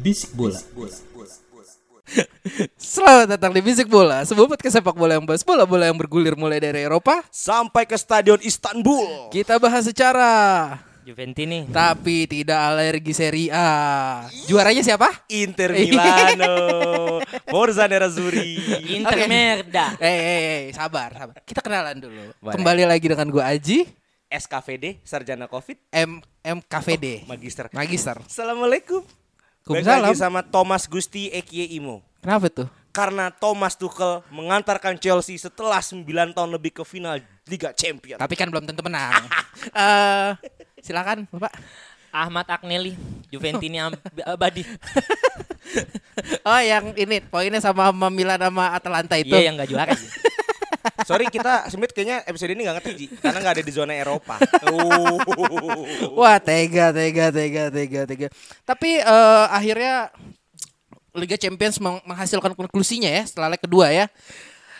Bisik bola. Selamat datang di Bisik Bola, sebuah podcast sepak bola yang bahas bola-bola yang bergulir mulai dari Eropa. sampai ke stadion Istanbul. Kita bahas secara Juventini. tapi tidak alergi Serie A. Juaranya siapa? Inter Milano, Forza Nerazzurri. Inter Oke. merda. Eh, eh, eh, sabar, sabar. Kita kenalan dulu. Boleh. Kembali lagi dengan gua Aji, SKVD, Sarjana Covid, M MKVD. Magister. Magister. Assalamualaikum. Baik lagi sama Thomas Gusti Ekie Imo. Kenapa tuh? Karena Thomas Tuchel mengantarkan Chelsea setelah 9 tahun lebih ke final Liga Champions. Tapi kan belum tentu menang. Eh, silakan, Bapak. Ahmad Agnelli. Juventini ab- abadi. Oh, yang ini poinnya sama sama Milan sama Atalanta itu. Iya yang gak juara. Sorry kita Smith kayaknya episode ini gak ngerti Ji Karena gak ada di zona Eropa. Wah tega tega tega tega tega. Tapi eh, akhirnya Liga Champions meng- menghasilkan konklusinya ya setelah leg kedua ya.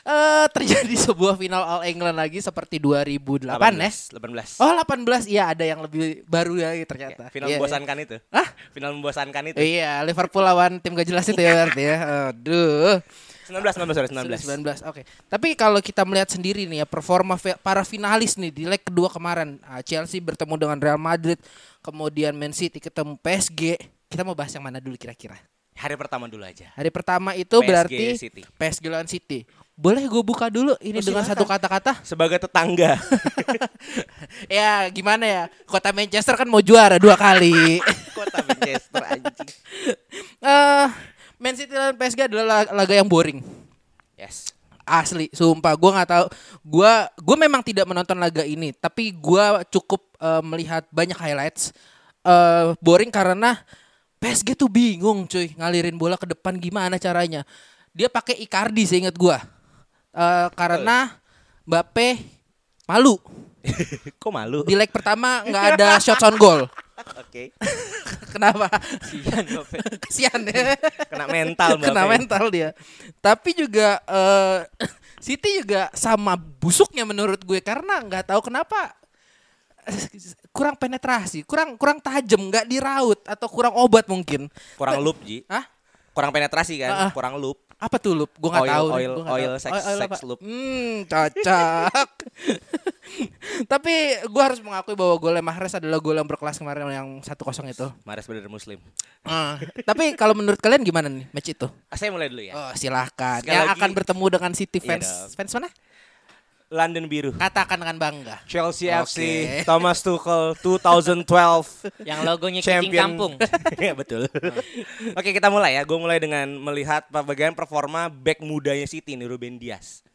Eh terjadi sebuah final All England lagi seperti 2008 ya. 18 Oh 18 iya ada yang lebih baru ya ternyata. Final Iya, membosankan itu Hah? Final membosankan itu Iya Liverpool lawan tim gak jelas itu ya berarti ya. Aduh. 19, 19, sorry 19 19. Oke. Tapi kalau kita melihat sendiri nih ya performa para finalis nih di leg kedua kemarin, ah, Chelsea bertemu dengan Real Madrid, kemudian Man City ketemu PSG. Kita mau bahas yang mana dulu kira-kira? Hari pertama dulu aja Hari pertama itu PSG berarti City. PSG lawan City. Boleh gue buka dulu ini Oh, dengan silakan. satu kata-kata? Sebagai tetangga ya gimana ya? Kota Manchester kan mau juara dua kali. Kota Manchester anjing Eh, Man City lawan PSG adalah la- laga yang boring. Yes Asli, sumpah gue nggak tahu. Gua gue memang tidak menonton laga ini, tapi gua cukup eh, melihat banyak highlights. Eh boring karena PSG tuh bingung, cuy, ngalirin bola ke depan gimana caranya. Dia pakai Icardi seingat gua. Eh karena Mbappe malu. Kok malu? Di leg pertama nggak ada shots on goal. Oke Kenapa? Sian Mbappe. Kesian ya. Kena mental Mbappe. Kena mental dia. Tapi juga eh City juga sama busuknya menurut gue karena nggak tahu kenapa eh, kurang penetrasi, kurang kurang tajam, nggak diraut atau kurang obat mungkin. Kurang loop Ji Hah? Kurang penetrasi kan ah. Kurang loop Apa tuh loop? Gue nggak Oil- tahu. oil- Gua nggak oil tahu. sex- sex apa? loop. Hmm, cocok. Tapi gue harus mengakui bahwa golnya Mahrez adalah gol yang berkelas kemarin yang 1-0 itu. Mares bener muslim Ah, Tapi kalau menurut kalian gimana nih match itu? ah, Saya mulai dulu ya Oh, silahkan. Sekali yang lagi- akan bertemu dengan City Iya fans. dong. fans mana? London Biru. Katakan dengan bangga. Chelsea Oke. FC Thomas Tuchel 2012 Yang logonya kucing kampung. Iya betul. Oke kita mulai ya. Gue mulai dengan melihat Bagaimana performa back mudanya City nih Ruben Dias.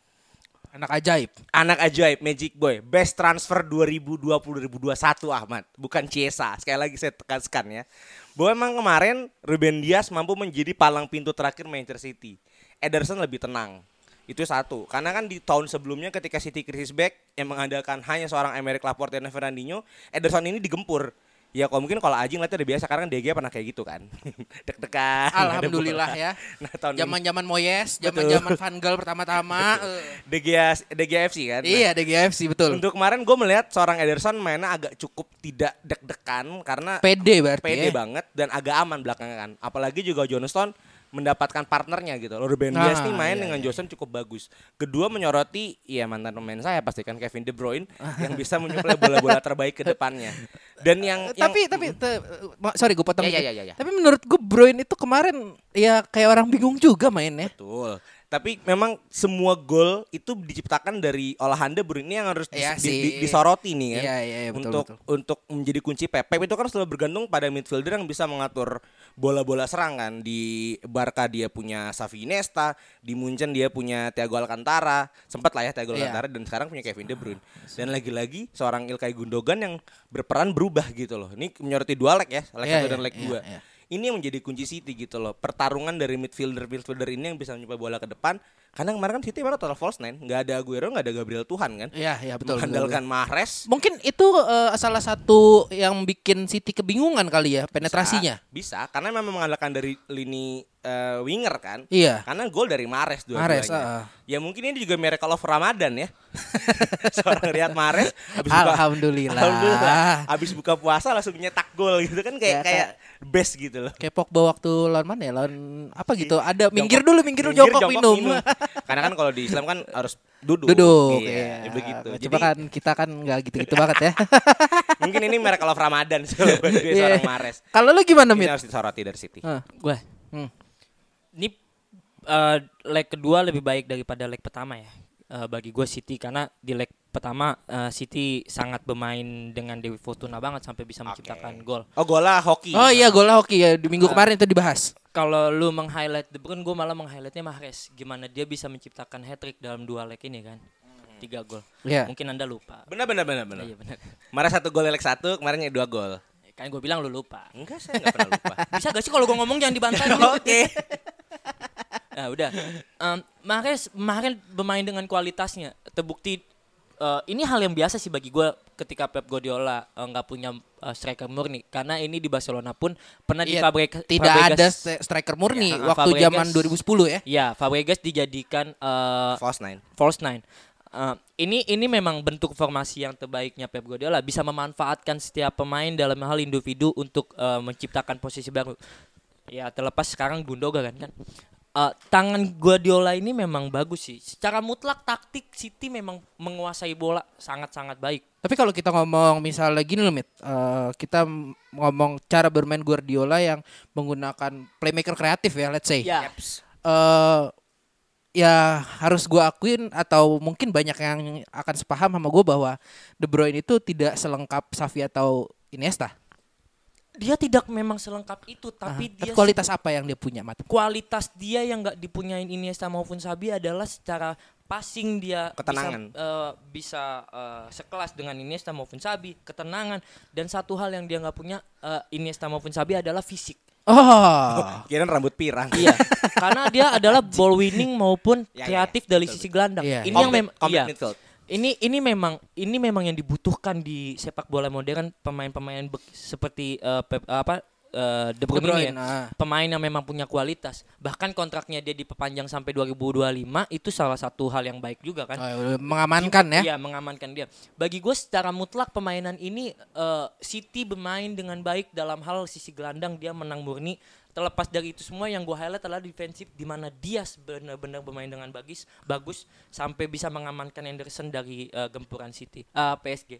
Anak ajaib. Anak ajaib Magic Boy. Best transfer 2020-2021 Ahmad. Bukan Chiesa Sekali lagi saya tekankan ya. Bahwa emang kemarin Ruben Dias mampu menjadi palang pintu terakhir Manchester City. Ederson lebih tenang itu satu, karena kan di tahun sebelumnya ketika City krisis back yang mengandalkan hanya seorang Emerick Laporte dan Fernandinho, Ederson ini digempur. Ya kalau mungkin kalau Aji ngeliatnya udah biasa karena kan DG pernah kayak gitu kan. Nggak ada Alhamdulillah ya. Nah, tahun Zaman-zaman Moyes, zaman-zaman Van Gaal pertama-tama. DG DG FC kan. Nah, Iya, DGFC betul. Untuk kemarin gue melihat seorang Ederson mainnya agak cukup tidak deg-degan karena PD berarti pede ya. banget dan agak aman belakangan kan. Apalagi juga John Stone mendapatkan partnernya gitu. Ruben Nah, Dias nih main iya, dengan iya. Johnson cukup bagus. Kedua menyoroti ya mantan pemain saya pastikan Kevin De Bruyne yang bisa menyuplai bola-bola terbaik ke depannya. Dan yang yang- Tapi tapi te- sorry gue potong. Ya, ya, dikit. ya, ya, ya. Tapi menurut gue Bruin itu kemarin ya kayak orang bingung juga mainnya. betul. Tapi memang semua gol itu diciptakan dari olahan De Bruyne ini yang harus Iya di- di- disoroti nih kan. Iya, iya, iya, betul, untuk betul. untuk menjadi kunci Pep. Pep itu kan selalu bergantung pada midfielder yang bisa mengatur bola-bola serangan. Di Barca dia punya Xavi Iniesta, di Munchen dia punya Thiago Alcantara, sempat lah ya Thiago Iya. Alcantara dan sekarang punya Kevin De Bruyne. Dan lagi-lagi seorang Ilkay Gundogan yang berperan berubah gitu loh. Ini menyoroti dua leg ya, leg satu dan iya, leg iya, dua. iya. Ini yang menjadi kunci City gitu loh. Pertarungan dari midfielder midfielder ini yang bisa mencoba bola ke depan. Karena kemarin kan City memang total false nine, nggak ada Aguero, nggak ada Gabriel Tuhan kan. Iya, iya betul. betul, Mengandalkan Mahrez Mungkin itu eh, salah satu yang bikin City kebingungan kali ya penetrasinya. Bisa, karena memang mengandalkan dari lini eh, winger kan. Iya. Karena gol dari Mahrez Mahrez, dua-duanya. ah. Ya mungkin ini juga miracle of Ramadan ya. Seorang Riyad Mahrez habis buka, Alhamdulillah. Alhamdulillah. Habis buka puasa langsung nyetak gol gitu kan kayak Ya, kayak best gitu loh. Kayak Pogba waktu lawan mana ya? Lawan apa gitu? Ada minggir dulu, minggir dulu Minggir, jongkok, minum. Karena kan kalau di Islam kan harus duduk. Duduk. Iya, iya. ya begitu. Coba Jadi kan kita kan nggak gitu-gitu banget ya. mungkin ini miracle of Ramadan gue Iya. seorang Mahrez. Kalau lu gimana, Ini Mit? harus disoroti dari City. Hah. Gue. Hmm. Ini eh, leg kedua lebih baik daripada leg pertama ya. Eh, bagi gue City karena di leg pertama eh, City sangat bermain dengan Dewi Fortuna banget sampai bisa menciptakan gol. Oh, gola hoki. Oh iya, gol hoki ya di minggu kemarin itu dibahas. Kalau lu meng-highlight De Bruyne, gue malah meng-highlightnya Mahrez. Gimana dia bisa menciptakan hat trick dalam dua leg ini kan? Tiga gol. Iya. Mungkin anda lupa. Benar benar benar benar. Iya benar. Kemarin satu gol leg satu, kemarin dua gol. Kan gue bilang lu lupa. Enggak, saya enggak pernah lupa. Bisa gak sih kalau gue ngomong jangan dibantah dulu? Oke. Nah udah. Um, Mahrez kemarin bermain dengan kualitasnya. Terbukti eh, ini hal yang biasa sih bagi gue ketika Pep Guardiola eh, nggak punya eh, striker murni. Karena ini di Barcelona pun pernah di Iya, Fabregas. Tidak Fabregas- ada st- striker murni Ya, waktu Fabregas- zaman 2010 ya. Ya, Fabregas dijadikan eh, False nine. false nine. Eh, ini ini memang bentuk formasi yang terbaiknya Pep Guardiola bisa memanfaatkan setiap pemain dalam hal individu untuk eh, menciptakan posisi baru. Ya terlepas sekarang Gundogan kan kan. Eh, tangan Guardiola ini memang bagus sih. Secara mutlak taktik City memang menguasai bola sangat-sangat baik. Tapi kalau kita ngomong misalnya gini loh, Mit. eh, kita ngomong cara bermain Guardiola yang menggunakan playmaker kreatif ya, let's say. Ya. eh ya harus gua akuin atau mungkin banyak yang akan sepaham sama gue bahwa De Bruyne itu tidak selengkap Xavi atau Iniesta. Dia tidak memang selengkap itu, tapi dia kualitas apa yang dia punya, Mat? kualitas dia yang nggak dipunyain Iniesta maupun Sabi adalah secara passing dia Ketenangan. bisa, eh, bisa eh, sekelas dengan Iniesta maupun Sabi ketenangan dan satu hal yang dia nggak punya eh, Iniesta maupun Sabi adalah fisik Oh. Kirain rambut pirang. iya karena dia adalah ball winning maupun Ya, ya, kreatif dari sisi gelandang Iya, ini yang memang iya midfield. Ini ini memang ini memang yang dibutuhkan di sepak bola modern pemain-pemain seperti eh, Pep- apa eh, De Bruyne, De Bruyne, ini ya. ah. pemain yang memang punya kualitas bahkan kontraknya dia diperpanjang sampai 2025 itu salah satu hal yang baik juga kan Oh, mengamankan ya. Iya mengamankan dia. Bagi gue secara mutlak pemainan ini eh, City bermain dengan baik dalam hal sisi gelandang dia menang murni. Terlepas dari itu semua yang gue highlight adalah defensif di mana dia benar-benar bermain dengan bagus, bagus sampai bisa mengamankan Anderson dari eh, gempuran City, eh, PSG.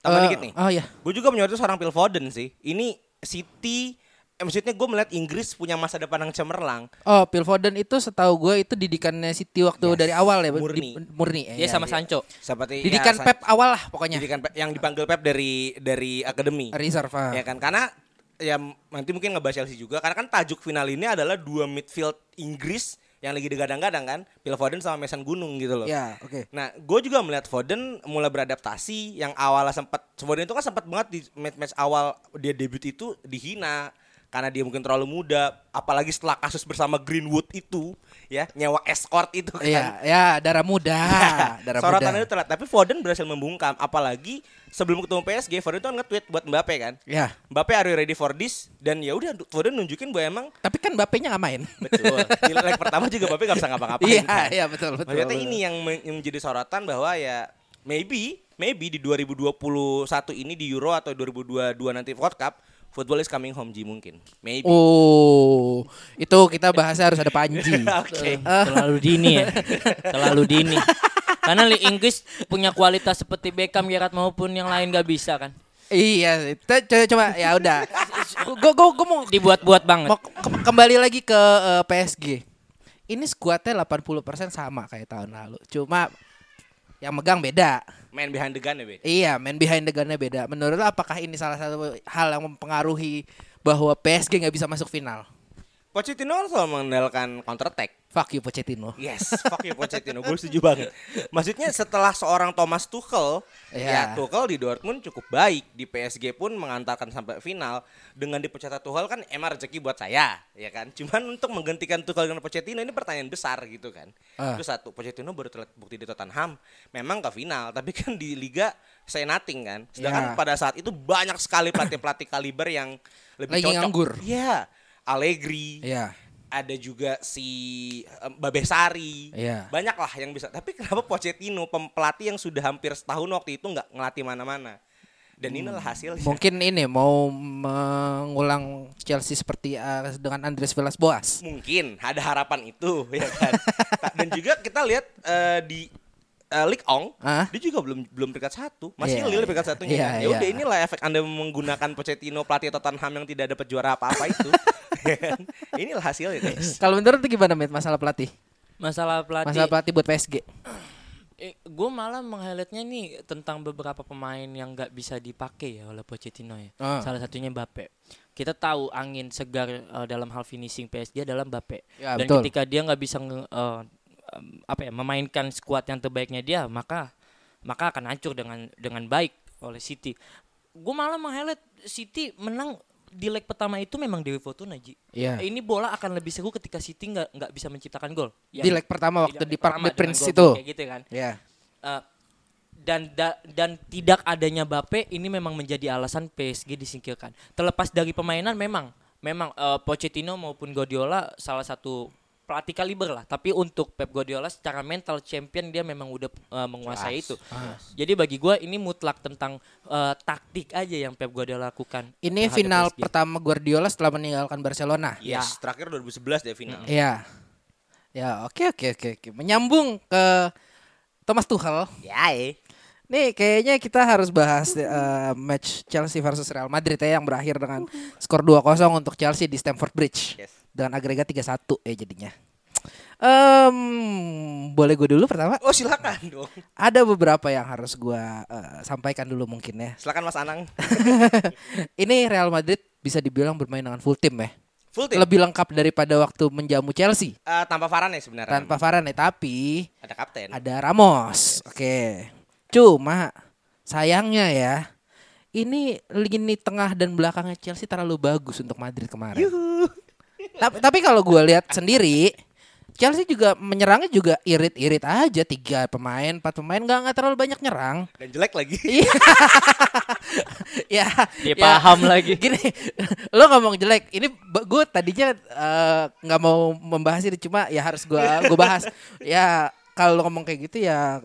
Tambah Eh, dikit nih. Oh iya. Gue juga menyoroti seorang Phil Foden sih. Ini City eh, maksudnya gue melihat Inggris punya masa depan yang cemerlang. Oh, Phil Foden itu setahu gue itu didikannya City waktu Yes. dari awal ya, Murni. Di- murni. Dia ya, sama ya. Sancho. Seperti Didikan ya, Pep awal lah pokoknya. Didikan Pep yang dipanggil Pep dari dari akademi. Reserve. ah. Ya kan karena ya nanti mungkin ngebahas Chelsea juga karena kan tajuk final ini adalah dua midfield Inggris yang lagi digadang-gadang kan, Phil Foden sama Mason Gunung gitu loh. Ya, oke. Nah, gue juga melihat Foden mulai beradaptasi yang awalnya sempat Foden itu kan sempat banget di match-match awal dia debut itu dihina karena dia mungkin terlalu muda, apalagi setelah kasus bersama Greenwood itu ya nyewa escort itu kan. Iya, ya darah muda, darah Sorotan muda. itu telat, tapi Foden berhasil membungkam apalagi sebelum ketemu PSG Foden tuh kan nge-tweet buat Mbappe kan. Ya, Mbappe are you ready for this? Dan ya udah Foden nunjukin bahwa emang tapi kan Mbappe-nya nggak main. betul. Di leg pertama juga Mbappe gak bisa ngapa-ngapain. Iya, kan. iya betul betul. Betul. ini yang, men- yang menjadi sorotan bahwa ya maybe maybe di 2021 ini di Euro atau 2022 nanti World Cup football is coming home Ji mungkin. Maybe. Oh, itu kita bahasnya harus ada Panji. Oke. Terlalu dini ya. Terlalu dini. Karena Liga Inggris punya kualitas seperti Beckham, Gerrard maupun yang lain gak bisa kan. iya, coba, coba ya udah. Gue gue gue mau Dibuat-buat banget. mau ke- kembali lagi ke eh, PSG. ini skuadnya 80% sama kayak tahun lalu. Cuma yang megang beda. Main behind the gun ya, Be. Iya, main behind the gun-nya beda. Menurut lo apakah ini salah satu hal yang mempengaruhi bahwa PSG nggak bisa masuk final? Pochettino selalu mengandalkan counter attack. Fuck you Pochettino. Yes, fuck you Pochettino. Gue setuju banget. Maksudnya setelah seorang Thomas Tuchel, Iya. ya Tuchel di Dortmund cukup baik, di PSG pun mengantarkan sampai final. Dengan dipecatnya Tuchel kan emang rezeki buat saya, ya kan. Cuman untuk menggantikan Tuchel dengan Pochettino ini pertanyaan besar gitu kan. Ah. Itu satu, Pochettino baru terlihat bukti di Tottenham, memang ke final, tapi kan di liga saya nothing kan. Iya. Sedangkan pada saat itu banyak sekali pelatih-pelatih kaliber yang lebih Lagi cocok. nganggur. Iya. Allegri, Iya. ada juga si em, Babesari. Iya. Banyak lah yang bisa. Tapi kenapa Pochettino pelatih yang sudah hampir setahun waktu itu nggak ngelatih mana-mana? Dan inilah hasilnya. Mungkin ini mau mengulang Chelsea seperti uh, dengan Andres Villas-Boas. Mungkin ada harapan itu ya kan. Dan juga kita lihat eh, di eh, League Ong, Ah? dia juga belum belum peringkat satu, masih Iya, Lille peringkat satunya. iya, ya udah iya. inilah efek anda menggunakan Pochettino pelatih Tottenham yang tidak dapat juara apa-apa itu. Inilah hasilnya guys. Kalau menurut gimana Mit masalah pelatih? Masalah pelatih. Masalah pelatih buat PSG. gue malah meng-highlightnya nih tentang beberapa pemain yang nggak bisa dipakai ya oleh Pochettino ya. Ah. Salah satunya Mbappe. Kita tahu angin segar eh, dalam hal finishing PSG adalah Mbappe. Ya, Dan betul. ketika dia nggak bisa nge- eh, em, apa ya memainkan skuad yang terbaiknya dia, maka maka akan hancur dengan dengan baik oleh City. Gue malah meng-highlight City menang di leg pertama itu memang Dewi Fortuna Ji. Iya. Ini bola akan lebih seru ketika City nggak nggak bisa menciptakan gol. Di Yang- leg pertama waktu di Park the Prince itu. kayak gitu kan. Ya. Eh, dan da- dan tidak adanya Bape ini memang menjadi alasan PSG disingkirkan. Terlepas dari permainan memang memang eh, Pochettino maupun Guardiola salah satu pelatih kaliber lah. Tapi untuk Pep Guardiola secara mental champion dia memang udah eh, menguasai itu. Jadi bagi gua ini mutlak tentang eh, taktik aja yang Pep Guardiola lakukan. Ini final PSG. pertama Guardiola setelah meninggalkan Barcelona. Yes, terakhir 2011 deh final. Iya. Ya, oke oke oke oke. Menyambung ke Thomas Tuchel. Ya, eh. Nih kayaknya kita harus bahas eh, match Chelsea versus Real Madrid ya yang berakhir dengan skor 2-0 untuk Chelsea di Stamford Bridge. Yes. Dengan agregat 3-1 ya jadinya. Em, boleh gue dulu pertama? Oh, silakan dong. Ada beberapa yang harus gua eh, sampaikan dulu mungkin ya. Silakan Mas Anang. Ini Real Madrid bisa dibilang bermain dengan full tim ya. Full team. Lebih lengkap daripada waktu menjamu Chelsea. Eh, tanpa Varane sebenarnya. Tanpa Varane tapi ada kapten. ada Ramos. Oke. Cuma sayangnya ya ini lini tengah dan belakangnya Chelsea terlalu bagus untuk Madrid kemarin. Tapi tapi kalau gue lihat sendiri Chelsea juga menyerangnya juga irit-irit aja tiga pemain, empat pemain nggak nggak terlalu banyak nyerang. Dan jelek lagi. Iya. ya, Dia ya, paham lagi. Gini, lo ngomong jelek. Ini gue tadinya eh, nggak mau membahas ini, cuma ya harus gue gue bahas. ya kalau lo ngomong kayak gitu ya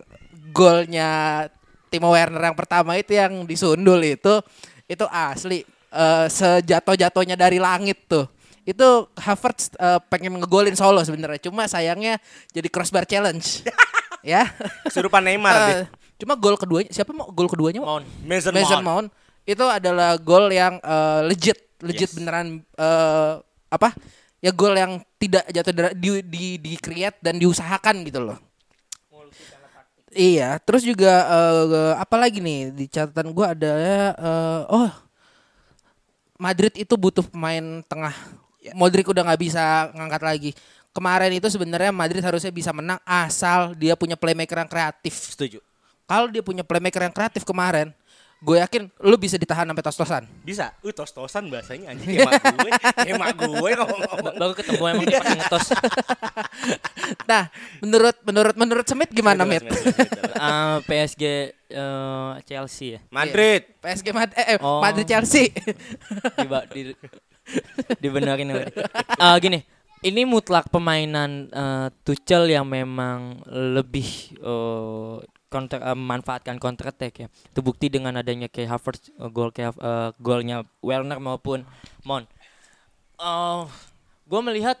golnya Timo Werner yang pertama itu yang disundul itu itu asli eh, sejatuh-jatuhnya dari langit tuh. Itu Havertz eh, pengen ngegolin solo sebenarnya, cuma sayangnya jadi crossbar challenge. ya. Kesurupan Neymar deh. Eh, cuma gol keduanya siapa mau gol keduanya mau? Mount. Mason, Mason Mount. Mount itu adalah gol yang eh, legit, legit Yes. beneran eh, apa? Ya gol yang tidak jatuh di di di create dan diusahakan gitu loh. Iya, terus juga eh, apa lagi nih di catatan gua ada eh, oh Madrid itu butuh pemain tengah. Modric udah nggak bisa ngangkat lagi. Kemarin itu sebenarnya Madrid harusnya bisa menang asal dia punya playmaker yang kreatif. Setuju. Kalau dia punya playmaker yang kreatif kemarin, gue yakin lu bisa ditahan sampai tos-tosan. Bisa. Uh, tos-tosan bahasanya anjing emak gue. Emak gue ngomong-ngomong. Baru ketemu emang dia pakai ngetos. Nah, menurut menurut menurut Smith gimana, Mit? Ah, PSG eh, Chelsea ya. Madrid. PSG Mad eh, eh, Oh. Madrid Chelsea. Diba, di, dibenerin. Ah, gini, ini mutlak permainan eh, Tuchel yang memang lebih eh, counter eh, memanfaatkan counter attack ya. Terbukti dengan adanya kayak Havertz eh, gol kayak eh, golnya Werner maupun Mon. Eh, gue melihat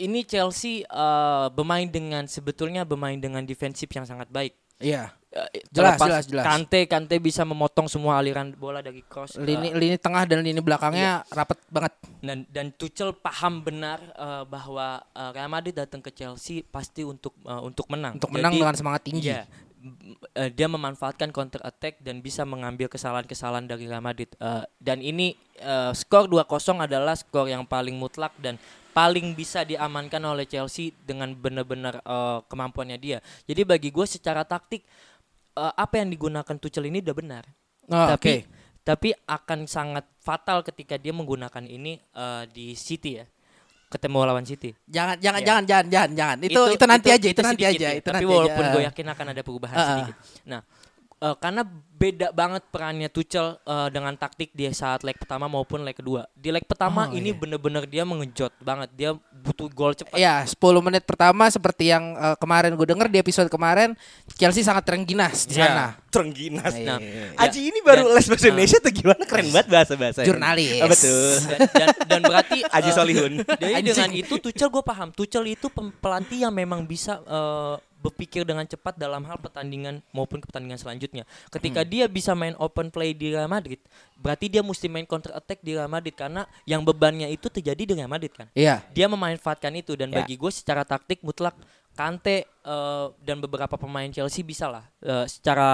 ini Chelsea eh, bermain dengan sebetulnya bermain dengan defensif yang sangat baik. Iya. Eh, Jelas, terlepas jelas, jelas. Kante Kante bisa memotong semua aliran bola dari cross. Lini lini tengah dan lini belakangnya Iya. rapet banget. dan dan Tuchel paham benar eh, bahwa eh, Real Madrid datang ke Chelsea pasti untuk eh, untuk menang. Untuk menang dengan semangat tinggi. Iya. Dia memanfaatkan counter attack dan bisa mengambil kesalahan-kesalahan dari Real Madrid. Dan ini eh, skor 2-0 adalah skor yang paling mutlak dan paling bisa diamankan oleh Chelsea dengan benar-benar eh, kemampuannya dia. Jadi bagi gue secara taktik eh, apa yang digunakan Tuchel ini udah benar. Oh, tapi oke. tapi akan sangat fatal ketika dia menggunakan ini eh, di City ya. Ketemu lawan City. Jangan jangan Iya. jangan jangan jangan jangan. Itu itu, nanti aja, itu, nanti sedikit aja, ya. itu Tapi nanti walaupun aja. gue yakin akan ada perubahan Ah, ah. sedikit. Nah, eh, karena beda banget perannya Tuchel eh, dengan taktik di saat leg pertama maupun leg kedua. Di leg pertama Oh, ini iya. bener-bener dia mengejot banget. Dia butuh gol cepat. Ya, 10 menit pertama seperti yang eh, kemarin gue denger di episode kemarin Chelsea sangat terengginas di Ya, sana. Terengginas. Iya, Nah, iya, iya. Aji ini baru Dan- les bahasa Indonesia tuh gimana keren banget bahasa bahasa. Jurnalis. betul. dan, dan, dan berarti Aji eh, Solihun. Jadi dengan itu Tuchel gue paham. Tuchel itu pelatih yang memang bisa eh, berpikir dengan cepat dalam hal pertandingan maupun pertandingan selanjutnya. Ketika Hmm. dia bisa main open play di Real Madrid, berarti dia mesti main counter attack di Real Madrid karena yang bebannya itu terjadi di Real Madrid kan. Iya. Dia memanfaatkan itu dan Ya. bagi gue secara taktik mutlak Kante eh, dan beberapa pemain Chelsea bisa lah. Eh, secara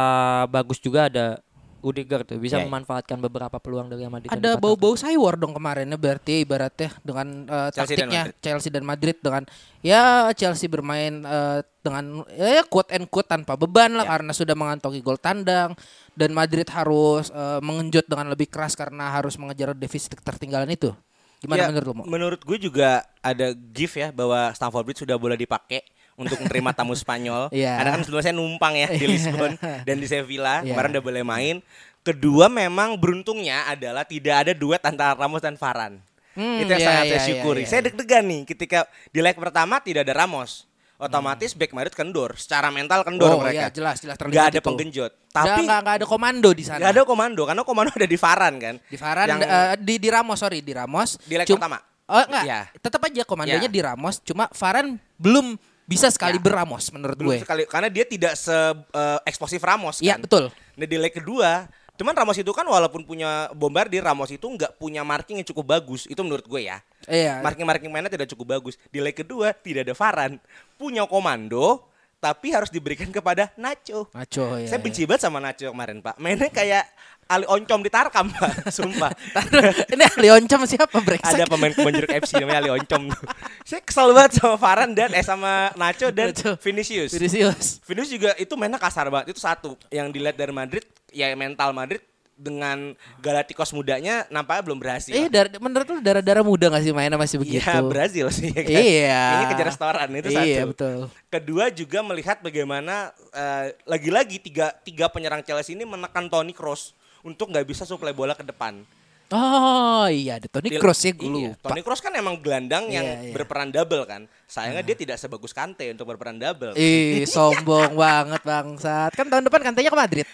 bagus juga ada Rudiger tuh bisa Ya. memanfaatkan beberapa peluang dari Madrid. Ada bau-bau Cywar dong kemarin ya berarti ibaratnya dengan eh, Chelsea dan taktiknya Madrid. Chelsea dan Madrid dengan ya Chelsea bermain eh, dengan ya quote and quote tanpa beban lah Ya. karena sudah mengantongi gol tandang dan Madrid harus eh, mengenjot dengan lebih keras karena harus mengejar defisit ketertinggalan itu. Gimana Ya, menurut lo? Mo? Menurut gue juga ada gift ya bahwa Stamford Bridge sudah boleh dipakai untuk menerima tamu Spanyol. Iya. Karena kan sebelumnya saya numpang ya di Lisbon dan di Sevilla. Iya. Kemarin udah boleh main. Kedua memang beruntungnya adalah tidak ada duet antara Ramos dan Varane. Hmm, Itu yang iya, sangat iya, saya iya, syukuri. iya, saya iya. deg-degan nih ketika di leg pertama tidak ada Ramos. Otomatis back Madrid kendor, secara mental kendor Oh, mereka. iya, jelas, jelas terlihat Nggak ada itu. penggenjot. Tapi nggak ada komando di sana. nggak ada komando karena komando ada di Varane kan. di Varane Yang- eh, di di Ramos sorry di Ramos. Di leg Cum- pertama. Oh enggak, Iya. tetap aja komandonya Iya. di Ramos. Cuma Varane belum bisa sekali Ya. beramos menurut Belum gue. sekali karena dia tidak se eh, eksplosif Ramos Iya kan. betul. Nah di leg kedua, cuman Ramos itu kan walaupun punya bombardir, Ramos itu nggak punya marking yang cukup bagus. Itu menurut gue ya. Iya. Marking-marking mainnya tidak cukup bagus. Di leg kedua tidak ada Varan, punya komando, tapi harus diberikan kepada Nacho. Maco ya. Saya benci banget sama Nacho kemarin Pak. Mainnya kayak Ali Oncom di Tarkam Pak, sumpah. Ini Leoncam siapa brengsek? ada pemain kebon jeruk FC namanya Ali Oncom. Saya kesel banget sama Varan dan eh sama Nacho dan Nacho. Vinicius. Vinicius. Vinicius juga itu mainnya kasar banget. Itu satu yang dilihat dari Madrid, ya mental Madrid dengan Galacticos mudanya nampaknya belum berhasil. Eh, dar menurut lu darah-darah muda gak sih mainnya masih begitu? Iya, Brazil sih ya kan. Iya. Ini kejar restoran itu satu. Iya, betul. Kedua juga melihat bagaimana eh, lagi-lagi tiga tiga penyerang Chelsea ini menekan Toni Kroos untuk nggak bisa suplai bola ke depan. Oh iya, ada Toni Kroos ya gue iya, lupa. Toni Kroos kan emang gelandang yang Iya, iya. berperan double kan. Sayangnya dia tidak sebagus Kante untuk berperan double. Ih, sombong banget bangsat. Kan tahun depan kantanya ke Madrid.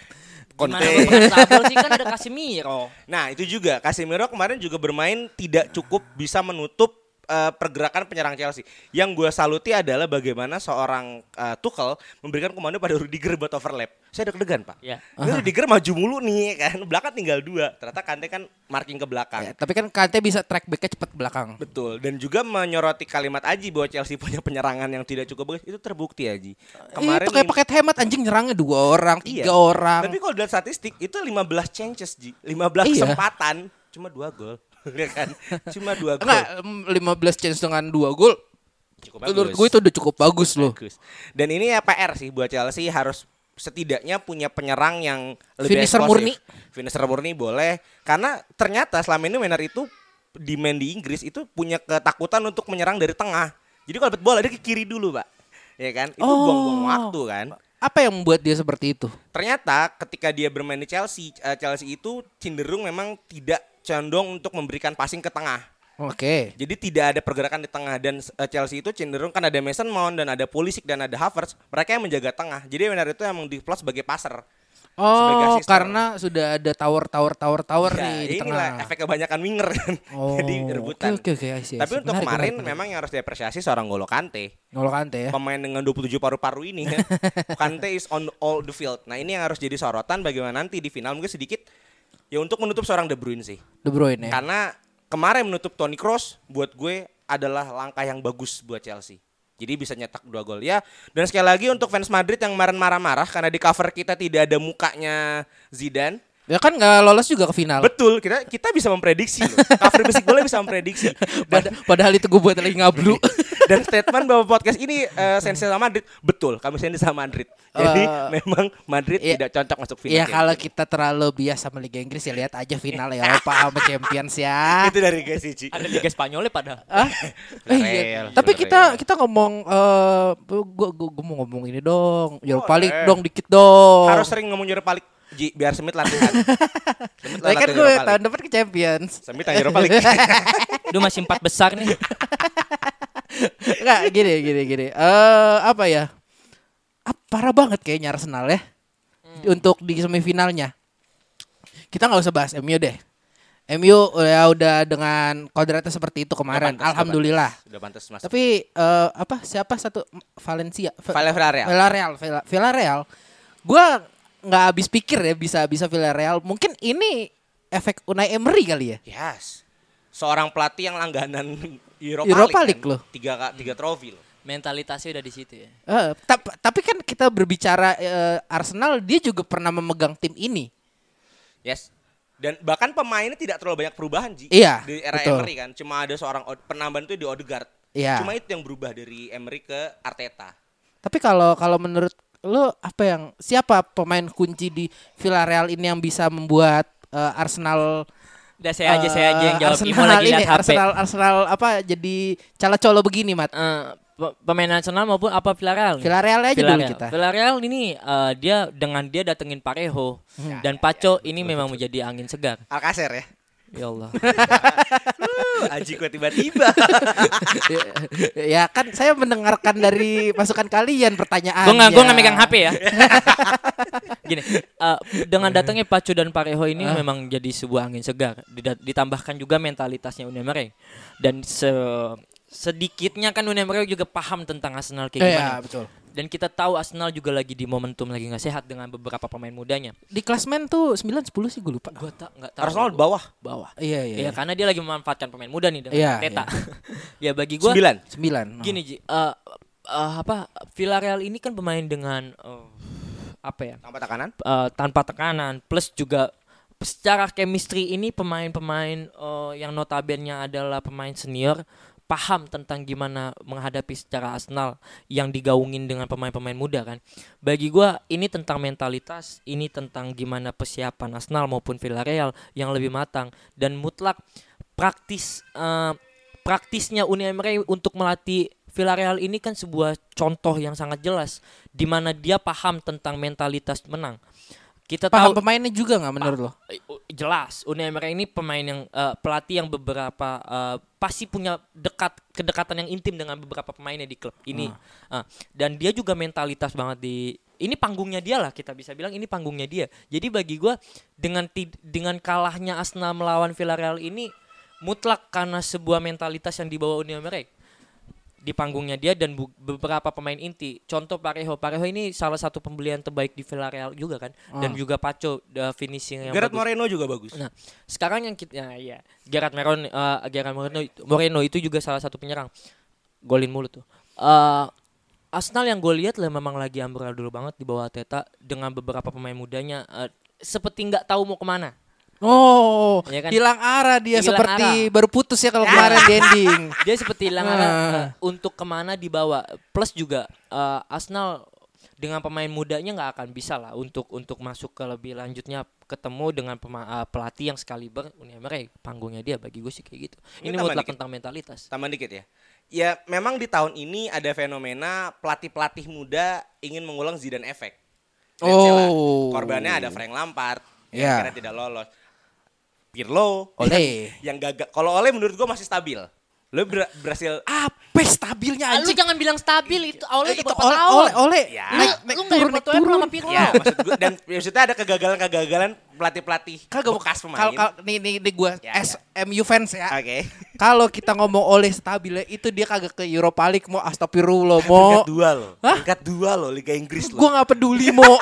Gimana Conte. Sabel sih kan ada Casemiro. Nah itu juga Casemiro kemarin juga bermain tidak cukup bisa menutup eh, pergerakan penyerang Chelsea. Yang gue saluti adalah bagaimana seorang eh, Tuchel memberikan komando pada Rudiger buat overlap. Saya deg-degan pak. Ya. Ini Rudiger maju mulu nih kan, belakang tinggal dua. Ternyata Kante kan marking ke belakang. Ya, tapi kan Kante bisa track backnya cepat belakang. Betul dan juga menyoroti kalimat Aji bahwa Chelsea punya penyerangan yang tidak cukup bagus itu terbukti Aji. itu kayak paket hemat anjing nyerangnya dua orang, tiga Iya. orang. Tapi kalau dilihat statistik itu 15 chances Ji. 15 Iya. kesempatan cuma dua gol. Ya kan? Cuma dua gol. Enggak, em, 15 chance dengan dua gol. Cukup Menurut gue itu udah cukup bagus loh. Bagus. Dan ini ya PR sih buat Chelsea harus setidaknya punya penyerang yang lebih Finisher eksplosif. murni. Finisher murni boleh karena ternyata selama ini Werner itu di main di Inggris itu punya ketakutan untuk menyerang dari tengah. Jadi kalau dapat bola dia ke kiri dulu, Pak. Ya kan? Itu Oh. buang-buang waktu kan. Apa yang membuat dia seperti itu? Ternyata ketika dia bermain di Chelsea, eh, Chelsea itu cenderung memang tidak condong untuk memberikan passing ke tengah. Oke. Jadi tidak ada pergerakan di tengah dan eh, Chelsea itu cenderung kan ada Mason Mount dan ada Pulisic dan ada Havertz, mereka yang menjaga tengah. Jadi Werner itu emang di plus sebagai passer. Oh, karena sudah ada tower tower tower tower Ya, nih di tengah. efek kebanyakan winger kan. Oh, Jadi rebutan. Oke oke oke, Tapi untuk Menarik, kemarin menarik, memang yang harus diapresiasi seorang Golo Kante. Ngolo Kante ya. Pemain dengan 27 paru-paru ini ya. Kante is on all the field. Nah, ini yang harus jadi sorotan bagaimana nanti di final mungkin sedikit ya untuk menutup seorang De Bruyne sih. De Bruyne ya. Karena kemarin menutup Toni Kroos buat gue adalah langkah yang bagus buat Chelsea. Jadi bisa nyetak dua gol ya. Dan sekali lagi untuk fans Madrid yang kemarin marah-marah karena di cover kita tidak ada mukanya Zidane. Ya kan nggak lolos juga ke final. Betul, kita kita bisa memprediksi loh. Cover basic bola bisa memprediksi. Dan, padahal itu gue buat lagi ngablu. dan statement bahwa podcast ini eh, sensi sama Madrid betul, kami sensi sama Madrid. Jadi Eh, memang Madrid iya. tidak cocok masuk final. Ya kalau kita terlalu bias sama Liga Inggris ya lihat aja final ya Eropa sama Champions ya. itu dari guys Cici. Ada Liga Spanyolnya padahal. Ah? Eh, iya. Tapi kita kita ngomong eh gua, gua, gua mau ngomong ini dong. Europa League Boleh. dong dikit dong. Harus sering ngomong Europa League Ji, biar Semit latihan. Semit Lah kan gue Europa tahun depan ke Champions. Semit tanya Europa League. Itu masih empat besar nih. Enggak gini gini gini. Eh apa ya? Ah, parah banget kayaknya Arsenal ya. Untuk di semifinalnya. Kita nggak usah bahas MU deh. MU ya udah dengan kodratnya seperti itu kemarin. Udah pantas, Alhamdulillah. Sudah pantas masuk. Tapi eh, apa siapa satu Valencia Villarreal. Villarreal Villa- Villarreal gua nggak habis pikir ya bisa bisa Villarreal mungkin ini efek Unai Emery kali ya Yes. Seorang pelatih yang langganan Europa, Europa League, League kan. loh. Tiga tiga trofi loh. Mentalitasnya udah di situ ya. Tap- tapi kan kita berbicara eh, Arsenal dia juga pernah memegang tim ini Yes. Dan bahkan pemainnya tidak terlalu banyak perubahan Ji. Iya, Di era betul. Emery kan. Cuma ada seorang penambahan itu di Odegaard. Iya. Cuma itu yang berubah dari Emery ke Arteta. tapi kalau kalau menurut lo apa yang siapa pemain kunci di Villarreal ini yang bisa membuat eh, Arsenal Udah saya aja saya aja yang eh, jawab. Arsenal Imo lagi ini, lihat HP. Arsenal Arsenal apa jadi cala colo begini mat Eh, pe- pemain nasional maupun apa Villarreal? nih? Villarreal aja dulu Villarreal. kita. Villarreal ini eh, dia dengan dia datengin Parejo Hmm. dan Paco ini memang menjadi angin segar. Alcacer ya. Ya Allah. Aji gue tiba-tiba. ya kan saya mendengarkan dari masukan kalian pertanyaan. gue nggak gue nggak megang HP ya. Gini, eh, dengan datangnya Paco dan Parejo ini Ah. memang jadi sebuah angin segar. Dida- Ditambahkan juga mentalitasnya Unai Emery dan se sedikitnya kan Unai Emery juga paham tentang Arsenal kayak Iya, gimana. betul. Dan kita tahu Arsenal juga lagi di momentum lagi nggak sehat dengan beberapa pemain mudanya. Di klasmen tuh 9 10 sih gue lupa. Gue tak nggak tahu. Arsenal di bawah. bawah. Iya iya. Iya, karena dia lagi memanfaatkan pemain muda nih dengan Iya, Teta. ya bagi gua Sembilan. 9. gini Ji, eh, eh, apa Villarreal ini kan pemain dengan eh, apa ya? Tanpa tekanan. eh, tanpa tekanan plus juga secara chemistry ini pemain-pemain eh, yang notabene adalah pemain senior paham tentang gimana menghadapi secara Arsenal yang digaungin dengan pemain-pemain muda kan. Bagi gua ini tentang mentalitas, ini tentang gimana persiapan Arsenal maupun Villarreal yang lebih matang dan mutlak praktis eh, praktisnya Uni Emery untuk melatih Villarreal ini kan sebuah contoh yang sangat jelas di mana dia paham tentang mentalitas menang. Kita Paham tahu pemainnya juga nggak menurut lo? Uh, jelas. Unai Emery ini pemain yang eh, pelatih yang beberapa eh, pasti punya dekat kedekatan yang intim dengan beberapa pemainnya di klub ini. Ah, dan dia juga mentalitas banget di ini panggungnya dia lah kita bisa bilang ini panggungnya dia. Jadi bagi gua dengan dengan kalahnya Arsenal melawan Villarreal ini mutlak karena sebuah mentalitas yang dibawa Unai Emery di panggungnya dia dan beberapa pemain inti. Contoh Parejo. Parejo ini salah satu pembelian terbaik di Villarreal juga kan. Dan juga Paco the finishing yang Gerard bagus. Moreno juga bagus. Nah, sekarang yang kita ya, ya Gerard Moreno eh, Gerard Moreno itu- Moreno itu juga salah satu penyerang. Golin mulut tuh. Eh, Arsenal yang gue lihat lah memang lagi amburadul banget di bawah Teta dengan beberapa pemain mudanya eh, seperti nggak tahu mau ke mana. Oh, Iya kan? hilang arah dia Hilang seperti arah. baru putus ya kalau kemarin di ending. Dia seperti hilang Ah. arah eh, untuk ke mana dibawa. Plus juga eh, Arsenal dengan pemain mudanya nggak akan bisa lah untuk untuk masuk ke lebih lanjutnya ketemu dengan pema- eh, pelatih yang sekaliber Uni Emery panggungnya dia bagi gue sih kayak gitu. Ini Ini tambah mutlak dikit. tentang mentalitas. Tambah dikit ya. Ya memang di tahun ini ada fenomena pelatih-pelatih muda ingin mengulang Zidane effect. Lah, Oh. Korbannya ada Frank Lampard yang Ya. akhirnya tidak lolos. Pirlo Oleh. yang gagal. Kalau Oleh menurut gua masih stabil. Lo ber- berhasil Apa stabilnya Ah, Lu anjing. jangan bilang stabil itu awalnya Eh, itu berapa oleh tahun. oleh oleh Ya. Lu, lu nggak turun foto turun. sama Pirlo. Ya, maksud gue dan maksudnya ada kegagalan-kegagalan pelatih-pelatih Kagak bekas pemain. Kalau kalau nih nih, nih gue Ya, SMU fans ya. Oke. Kalau kita ngomong oleh stabilnya itu dia kagak ke Europa League mau astagfirullah mau. Peringkat dua loh. Hah? Peringkat dua loh Liga Inggris loh. Gue nggak peduli mau.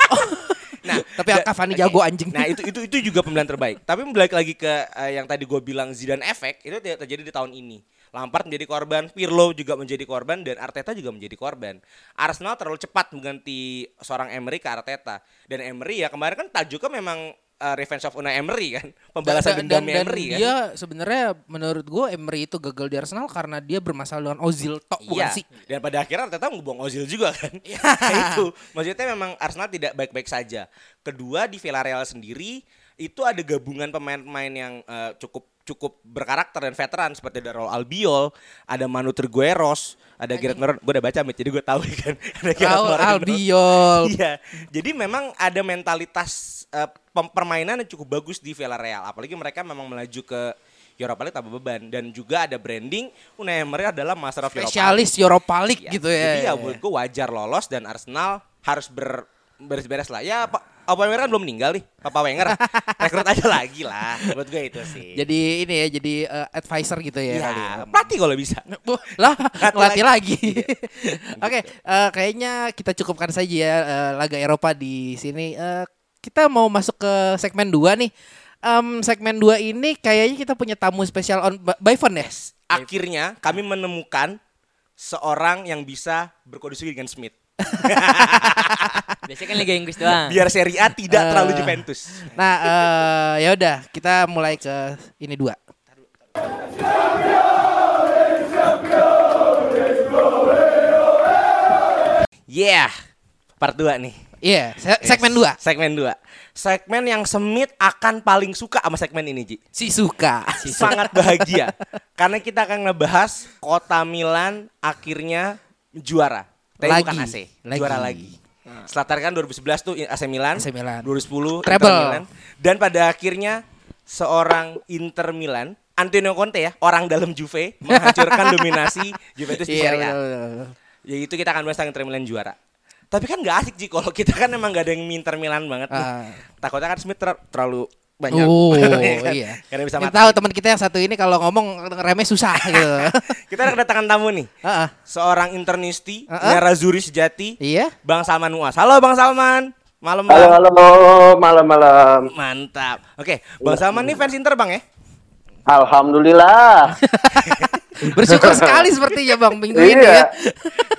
Nah, tapi da- Cavani jago anjing. Nah, itu itu itu juga pemilihan terbaik. Tapi balik lagi ke eh, yang tadi gue bilang Zidane efek itu terjadi di tahun ini. Lampard menjadi korban, Pirlo juga menjadi korban dan Arteta juga menjadi korban. Arsenal terlalu cepat mengganti seorang Emery ke Arteta dan Emery ya kemarin kan tajuknya memang eh, Revenge of Unai Emery kan, pembalasan dan, dendam dan, dan Emery kan. dia sebenarnya menurut gue Emery itu gagal di Arsenal karena dia bermasalah dengan Ozil tok bukan Iya. sih. Dan pada akhirnya Arteta ngebuang Ozil juga kan. Nah, itu. Maksudnya memang Arsenal tidak baik-baik saja. Kedua di Villarreal sendiri itu ada gabungan pemain-pemain yang eh, cukup cukup berkarakter dan veteran seperti ada Raul Albiol, ada Manu Trigueros, ada Gerard Moreno. Gue udah baca Mit, jadi gue tahu kan. Ada Gerard Raul. Albiol. Iya. Jadi memang ada mentalitas eh, pem- permainan yang cukup bagus di Villarreal. Apalagi mereka memang melaju ke Europa League tanpa beban dan juga ada branding Unai Emery adalah master of Europa League. Spesialis Europa League Ya, gitu ya. Jadi ya menurut gue wajar lolos dan Arsenal harus ber beres-beres lah. Ya Pak Papa Wenger kan belum meninggal nih. Papa Wenger rekrut aja lagi lah. Menurut gue itu sih. Jadi ini ya jadi eh, advisor gitu ya. ya, kali ya. pelatih kalau bisa. Bu, lah ngelatih lagi. Iya. Oke, eh, kayaknya kita cukupkan saja ya eh, laga Eropa di sini. Eh, kita mau masuk ke segmen 2 nih. Em, segmen 2 ini kayaknya kita punya tamu spesial on by- by phone ya. Akhirnya kami menemukan seorang yang bisa berkondisi dengan Smith. Biasanya kan Liga Inggris doang. Biar Serie A tidak Eh. terlalu Juventus. Nah, eh, ya udah kita mulai ke ini dua. Yeah. Part 2 nih. Iya, se- segmen 2. Segmen 2. Segmen yang Smith akan paling suka sama segmen ini, Ji. Si suka. sangat bahagia karena kita akan ngebahas kota Milan akhirnya juara. Tapi Lagi. bukan AC, Lagi. juara lagi. Setelah kan 2011 tuh AC Milan, AC Milan. 2010 Treble. Inter Milan, dan pada akhirnya seorang Inter Milan, Antonio Conte ya, orang dalam Juve menghancurkan dominasi Juventus di Iya, Serie A. betul. Yaitu kita akan bahas tentang Inter Milan juara. Tapi kan gak asik Ji kalau kita kan emang gak ada yang Inter Milan banget. Ah. Takutnya kan Smith ter- terlalu banyak. Oh, Ya kan? iya. Karena bisa Kita mati. tahu teman kita yang satu ini kalau ngomong remeh susah gitu. Kita ada kedatangan tamu nih. Heeh. Seorang internisti, Uh-uh. Nerazuri sejati, Iya. Bang Salman Muas. Halo Bang Salman. Malam Halo, Bang. halo, malam-malam. Mantap. Oke, Bang Salman nih fans Inter Bang ya? Alhamdulillah. Bersyukur sekali sepertinya Bang minggu ini ya. iya.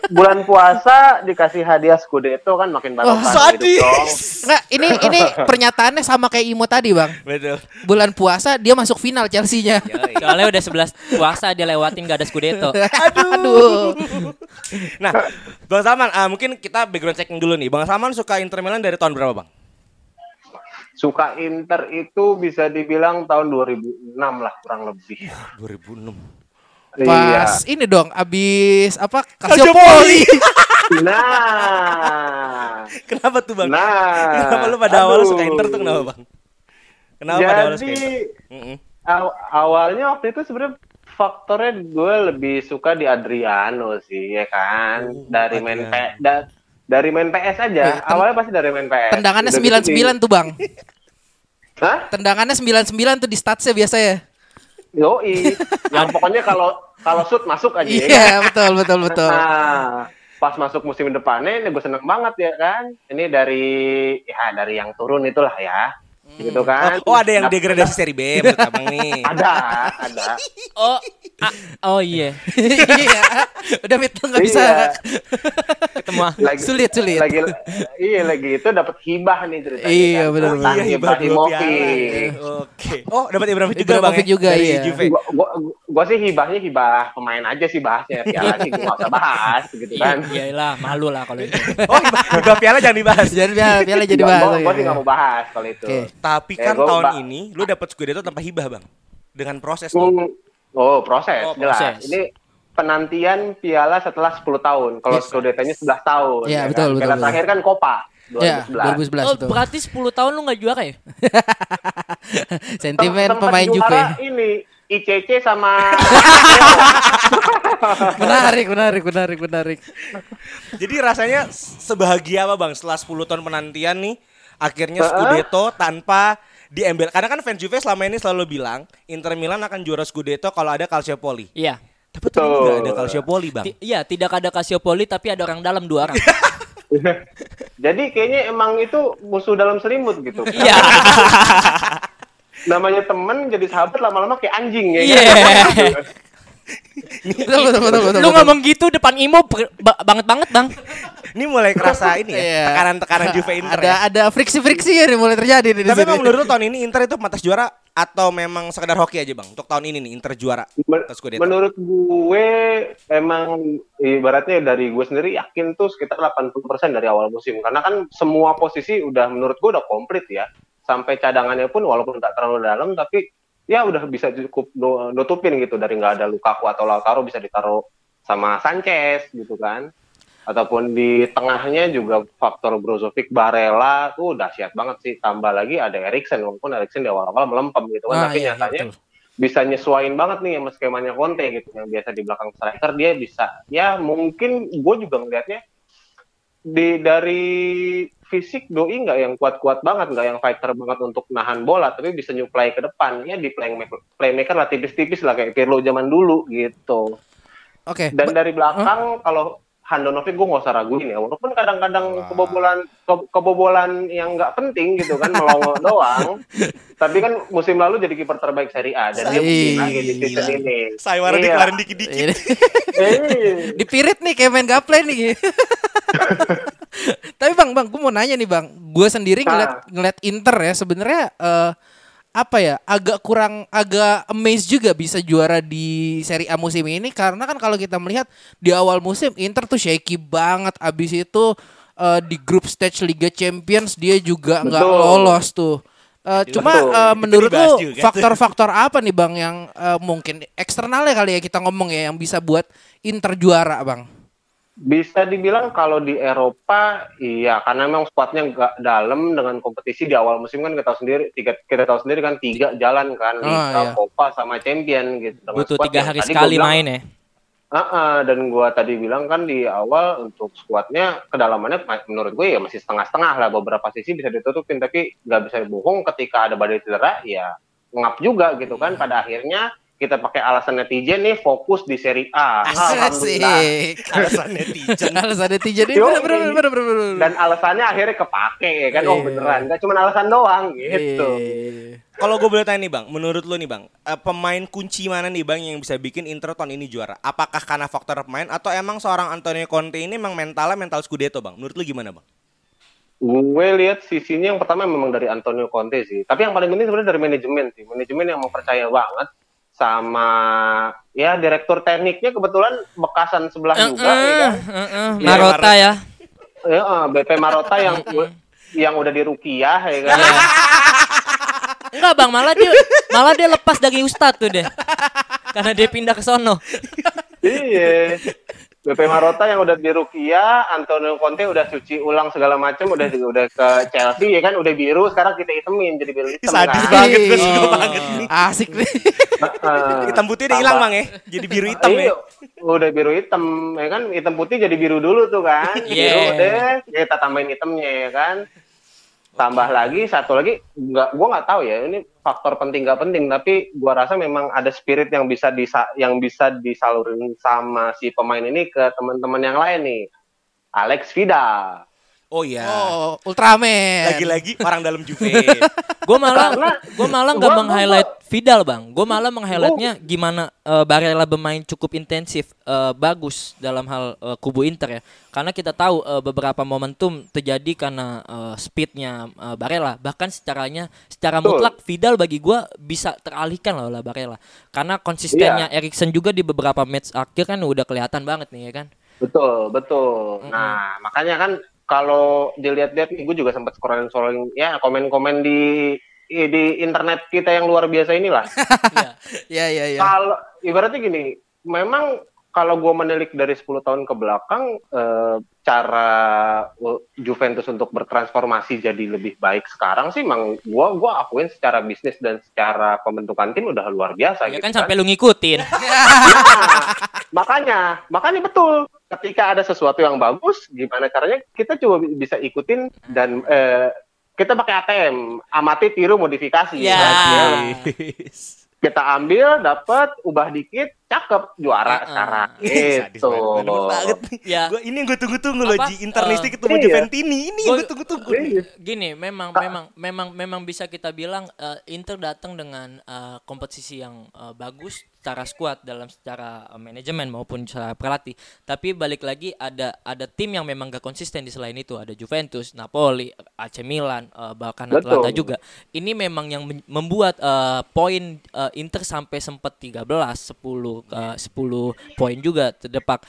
Bulan puasa dikasih hadiah Scudetto kan makin barokah hidup dong. Enggak, ini ini pernyataannya sama kayak Imo tadi, Bang. Betul. Bulan puasa dia masuk final Chelsea-nya. Soalnya udah 11 puasa dia lewatin gak ada Scudetto. Aduh. Nah, Bang Salman, ah, mungkin kita background checking dulu nih. Bang Salman suka Inter Milan dari tahun berapa, Bang? Suka Inter itu bisa dibilang tahun 2006 lah kurang lebih. 2006. Pas ini dong abis apa Calciopoli. Calciopoli. Nah. Kenapa tuh, Bang? Nah. Kenapa lu pada awal Aduh. suka Inter tuh kenapa, Bang? Kenapa pada awal suka Jadi Inter? Aw- awalnya waktu itu sebenarnya faktornya gue lebih suka di Adriano sih ya kan Oh, dari main. P- da- dari main PS aja Eh, awalnya pasti dari main PS Tendangannya gitu di- 99 tuh, Bang. Hah? Tendangannya 99 tuh di statsnya biasa ya. Yoi. yang pokoknya kalau kalau shoot masuk aja ya. Iya, betul betul betul. Nah, pas masuk musim depannya ini gue seneng banget ya kan. Ini dari ya dari yang turun itulah ya. Gitu kan. Oh, oh, ada yang Nah, degradasi seri B menurut Abang nih. Ada, ada. Oh, ah, oh iya. Iya. Udah mit nggak bisa Iya. Ketemu Lagi, sulit sulit. Lagi iya lagi itu dapat hibah nih ceritanya. Iya, kan. benar, benar. Iya, hibah Ibrahimovic. Oke. Oh, dapat Ibrahimovic juga Bang. Ibrahimovic ya? juga, iya. Juve. Gua, gua, gua sih hibahnya hibah pemain aja sih bahasnya. Piala sih gua nggak usah bahas gitu kan. Iya, iyalah, malu lah kalau itu. Oh, hibah, hibah piala jangan dibahas. Jadi piala piala jadi bahas. gua, gua sih iya. nggak mau bahas kalau itu. Tapi Eh, kan gua tahun ini lu dapat Scudetto tanpa hibah, Bang. Dengan proses tuh. Hmm, Oh, proses, Oh, jelas. proses. Ini penantian piala setelah 10 tahun. Kalau Yes. Scudetto-nya 11 tahun. Iya, ya betul, kan? betul, Piala betul. terakhir kan Copa Ya, 2011. 2011 Oh, betul. berarti 10 tahun lu gak juara ya? Sentimen Tem- tempat pemain Juve. ini ICC sama menarik, menarik, menarik, menarik. Jadi rasanya sebahagia apa bang setelah 10 tahun penantian nih akhirnya Scudetto tanpa diambil karena kan fans Juve selama ini selalu bilang Inter Milan akan juara Scudetto kalau ada Calciopoli. Iya. Tapi tuh nggak ada Calciopoli bang. Ti- Iya, tidak ada Calciopoli tapi ada orang dalam dua orang. Jadi kayaknya emang itu musuh dalam selimut gitu. Iya. Namanya temen jadi sahabat lama-lama kayak anjing ya. Iya. kan? Betul, betul. Lu ngomong gitu depan Imo banget banget, Bang. Ini mulai kerasa ini ya Iya. tekanan-tekanan Juve Inter ada ya. ada friksi-friksi ya nih mulai terjadi nih di Tapi sini. emang menurut lu tahun ini Inter itu pantas juara atau memang sekedar hoki aja bang? Untuk tahun ini nih Inter juara Men-. Menurut gue emang ibaratnya dari gue sendiri yakin tuh sekitar 80% dari awal musim karena kan semua posisi udah menurut gue udah komplit ya. Sampai cadangannya pun walaupun tak terlalu dalam tapi ya udah bisa cukup nu- nutupin gitu dari nggak ada Lukaku atau Lautaro bisa ditaruh sama Sanchez gitu kan. Ataupun di tengahnya juga faktor Brozovic, Barella tuh dahsyat banget sih. Tambah lagi ada Eriksen walaupun Eriksen di awal-awal melempem gitu Ah, kan. tapi iya, iya, nyatanya betul. bisa nyesuaiin banget nih sama skemanya Conte gitu yang biasa di belakang striker dia bisa ya mungkin gue juga ngelihatnya di dari fisik doi nggak yang kuat-kuat banget nggak yang fighter banget untuk nahan bola tapi bisa nyuplai ke depan ya di playmaker playmaker lah tipis-tipis lah kayak Pirlo zaman dulu gitu Oke. dan ba- dari belakang kalau Handanovic gue nggak usah raguin ya. Walaupun kadang-kadang kebobolan ke- kebobolan yang nggak penting gitu kan melongo doang. Tapi kan musim lalu jadi kiper terbaik Serie A dan dia buktiin lagi di season Gila. ini. Sayembara Iya. dikeluarin dikit-dikit. Ini Eh, dipirit nih kayak main gaple nih. Tapi bang, bang, gue mau nanya nih bang, gue sendiri ngeliat ngeliat Inter ya sebenarnya eh, apa ya agak kurang agak amazed juga bisa juara di Serie A musim ini karena kan kalau kita melihat di awal musim Inter tuh shaky banget abis itu eh, di grup stage Liga Champions dia juga nggak lolos tuh. Cuma Betul. eh, menurut dibahas lu faktor-faktor apa nih bang yang eh, mungkin eksternalnya kali ya kita ngomong ya yang bisa buat Inter juara bang? Bisa dibilang kalau di Eropa iya karena memang squadnya nggak dalam dengan kompetisi di awal musim kan kita tahu sendiri tiga kita tahu sendiri kan tiga jalan kan Oh, Liga, iya. Copa sama Champion gitu Dengan Butuh tiga hari sekali bilang- main ya. Ah, ah, dan gua tadi bilang kan di awal untuk skuadnya kedalamannya ma- menurut gue ya masih setengah-setengah lah beberapa sisi bisa ditutupin tapi nggak bisa bohong ketika ada badai cedera ya ngap juga gitu kan pada akhirnya kita pakai alasan netizen nih fokus di Serie A. Alhamdulillah. Asik. Alasan netizen. Alasan netizen ini bener bener bener bener bener. Dan alasannya akhirnya kepake ya kan oh Iya. beneran nggak cuma alasan doang gitu. Iya. Kalau gue boleh tanya nih bang, menurut lu nih bang, eh, pemain kunci mana nih bang yang bisa bikin Inter tahun ini juara? Apakah karena faktor pemain atau emang seorang Antonio Conte ini emang mentalnya mental Scudetto bang? Menurut lu gimana bang? Gue lihat sisinya yang pertama memang dari Antonio Conte sih. Tapi yang paling penting sebenarnya dari manajemen sih. Manajemen yang mempercaya banget sama ya direktur tekniknya kebetulan bekasan sebelah juga ya kan. Heeh, Marota ya. Ya, eh, BP Marota yang yang udah di Rukiah ya kan. Enggak bang, malah dia malah dia lepas dari Ustadz tuh deh. Karena dia pindah ke sono. iya. BP Marota yang udah di Rukia, Antonio Conte udah cuci ulang segala macam, udah udah ke Chelsea ya kan, udah biru, sekarang kita hitemin jadi biru hitam Sadis kan. banget, gue Ih, suka banget nih. Asik nih. Heeh. Hitam putih udah hilang bang ya, jadi biru hitam Iya, ya. udah biru hitam ya kan hitam putih jadi biru dulu tuh kan biru Yeah. deh kita tambahin hitamnya ya kan tambah lagi satu lagi nggak gua nggak tahu ya ini faktor penting nggak penting tapi gua rasa memang ada spirit yang bisa disa yang bisa disalurin sama si pemain ini ke teman-teman yang lain nih. Alex Vidal Oh iya. Oh, Ultraman. Lagi-lagi orang dalam Juve. Gue malah gue malah nggak meng-highlight Vidal bang. Gue malah meng-highlightnya gimana eh, Barella bermain cukup intensif, eh, bagus dalam hal eh, kubu Inter ya. Karena kita tahu eh, beberapa momentum terjadi karena eh, speednya eh, Barella. Bahkan secaranya, secara Betul. mutlak Vidal bagi gue bisa teralihkan lah oleh Barella. Karena konsistennya Iya. Erikson juga di beberapa match akhir kan udah kelihatan banget nih ya kan. Betul, betul. Nah, makanya kan kalau dilihat-lihat nih, gue juga sempat scrolling-scrolling ya komen-komen di di internet kita yang luar biasa inilah. Iya. Ya ya ya. Kalau ibaratnya gini, memang kalau gue menilik dari 10 tahun ke belakang, eh, cara Juventus untuk bertransformasi jadi lebih baik sekarang sih, emang gue gua akuin secara bisnis dan secara pembentukan tim udah luar biasa Ya gitu kan sampai lu ngikutin. makanya, makanya betul. Ketika ada sesuatu yang bagus, gimana caranya kita coba bi- bisa ikutin dan eh, kita pakai ATM, amati, tiru, modifikasi. Ya. Kan? Kita ambil, dapat, ubah dikit, cakep, juara Uh-uh. sekarang. Sadis Gitu. banget. Nih. Ya. Gua ini yang gue tunggu-tunggu loh? Ji Internisti Eh, ketemu iya. Juventini. Ini yang Gua- gue tunggu-tunggu. Iya. Gini, memang memang memang memang bisa kita bilang eh, Inter datang dengan eh, kompetisi yang eh, bagus secara skuad dalam secara eh, manajemen maupun secara pelatih. Tapi balik lagi ada ada tim yang memang gak konsisten di selain itu. Ada Juventus, Napoli, AC Milan, eh, bahkan Betul. Atlanta juga. Ini memang yang membuat eh, poin eh, Inter sampai sempat 13, 10 eh, 10 poin juga terdepak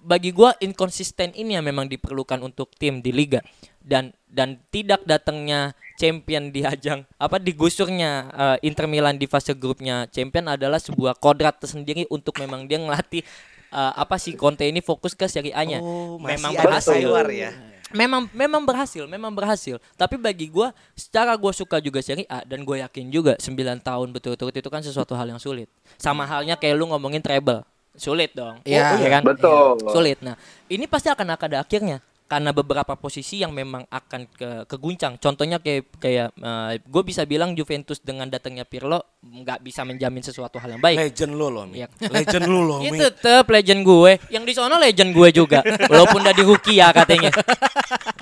bagi gua inkonsisten ini yang memang diperlukan untuk tim di liga dan dan tidak datangnya champion di ajang apa digusurnya eh, Inter Milan di fase grupnya champion adalah sebuah kodrat tersendiri untuk memang dia ngelatih eh, apa sih Conte ini fokus ke Serie A-nya. Oh, memang berhasil. Ya. Memang memang berhasil, memang berhasil. Tapi bagi gua secara gua suka juga Serie A dan gue yakin juga 9 tahun betul-betul itu kan sesuatu hal yang sulit. Sama halnya kayak lu ngomongin treble. Sulit dong. Iya. Iya kan? Betul. Iya, Sulit. Nah, ini pasti akan akan ada akhirnya karena beberapa posisi yang memang akan ke keguncang. Contohnya kayak kayak gue bisa bilang Juventus dengan datangnya Pirlo nggak bisa menjamin sesuatu hal yang baik. Legend lo loh, Mi. Iya. Legend lo loh, Mi. Itu tetep legend gue. Yang di sono legend gue juga. Walaupun udah di Rukia katanya.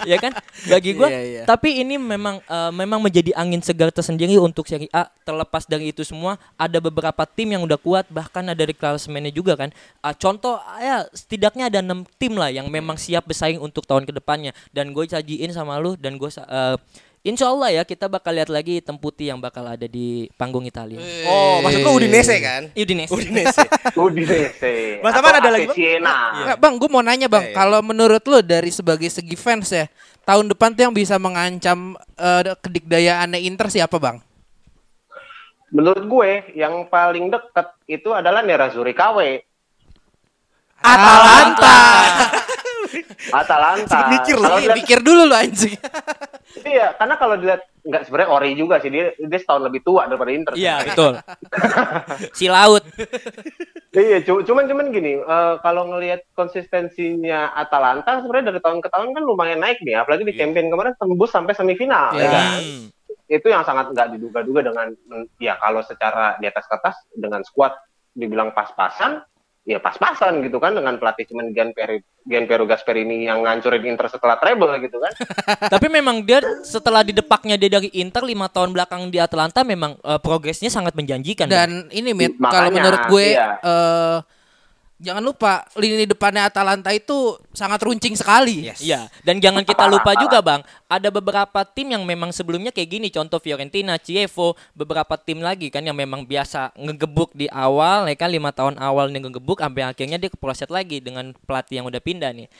Ya kan? Bagi gue. Iya, iya. Tapi ini memang eh, memang menjadi angin segar tersendiri untuk Serie A. Terlepas dari itu semua, ada beberapa tim yang udah kuat. Bahkan ada di klasemennya juga kan. Ah, contoh, ya setidaknya ada enam tim lah yang memang siap bersaing untuk tahun ke depannya. Dan gue sajiin sama lu dan gue eh, Insya Allah ya kita bakal lihat lagi hitam putih yang bakal ada di panggung Italia. Oh, maksud lu Udinese kan? Udinese. Udinese. Udinese. Mas ada lagi, Bang? Nggak, bang, gue mau nanya bang, Iya, iya. kalau menurut lo dari sebagai segi fans ya, tahun depan tuh yang bisa mengancam eh, kedikdayaannya Inter siapa bang? Menurut gue yang paling deket itu adalah Nerazzurri KW. Atalanta. Atalanta. Mikir lu, Kalau Ih, dilihat- Pikir dulu lo anjing. Iya, karena kalau dilihat nggak sebenarnya ori juga sih dia dia setahun lebih tua daripada Inter. Iya betul. si laut. Iya, cu- cuman cuman gini, eh, kalau ngelihat konsistensinya Atalanta sebenarnya dari tahun ke tahun kan lumayan naik nih, apalagi di Iya. champion kemarin tembus sampai semifinal. Iya. ya kan? Itu yang sangat nggak diduga-duga dengan ya kalau secara di atas kertas dengan skuad dibilang pas-pasan, ya pas-pasan gitu kan dengan pelatih cuman Gianpiero Gianpiero Gasperini yang ngancurin Inter setelah treble gitu kan. Tapi memang dia setelah didepaknya dia dari Inter lima tahun belakang di Atlanta memang eh, progresnya sangat menjanjikan. Dan ini Mit, kalau menurut gue iya. eh, jangan lupa lini depannya Atalanta itu sangat runcing sekali. Yes. Iya, dan jangan kita lupa juga bang, ada beberapa tim yang memang sebelumnya kayak gini, contoh Fiorentina, Chievo, beberapa tim lagi kan yang memang biasa ngegebuk di awal, ya kan lima tahun awal nih ngegebuk, sampai akhirnya dia keproset lagi dengan pelatih yang udah pindah nih.